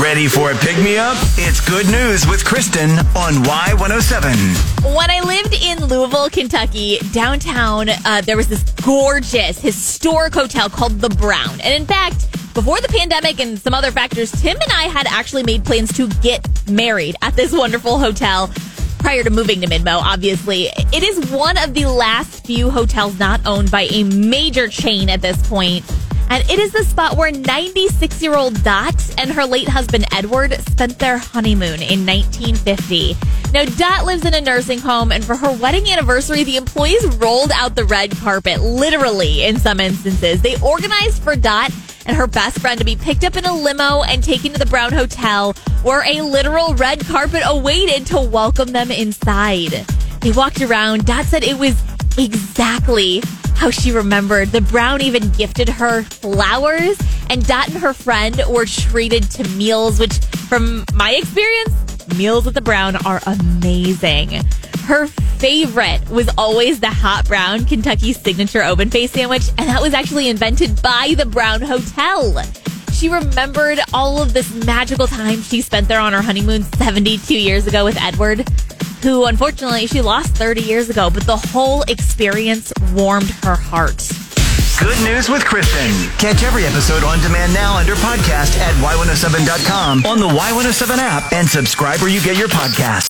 Ready for a pick me up? It's good news with Kristen on Y107. When I lived in Louisville, Kentucky, downtown, uh, there was this gorgeous, historic hotel called The Brown. And in fact, before the pandemic and some other factors, Tim and I had actually made plans to get married at this wonderful hotel prior to moving to Midmo, obviously. It is one of the last few hotels not owned by a major chain at this point. And it is the spot where 96 year old Dot and her late husband Edward spent their honeymoon in 1950. Now, Dot lives in a nursing home, and for her wedding anniversary, the employees rolled out the red carpet, literally in some instances. They organized for Dot and her best friend to be picked up in a limo and taken to the Brown Hotel, where a literal red carpet awaited to welcome them inside. They walked around. Dot said it was exactly how she remembered. The Brown even gifted her flowers, and Dot and her friend were treated to meals, which, from my experience, meals at the Brown are amazing. Her favorite was always the hot brown Kentucky signature open face sandwich, and that was actually invented by the Brown Hotel. She remembered all of this magical time she spent there on her honeymoon 72 years ago with Edward, who unfortunately she lost 30 years ago, but the whole experience warmed her heart. Good news with Kristen. Catch every episode on demand now under podcast at Y107.com on the Y107 app and subscribe where you get your podcasts.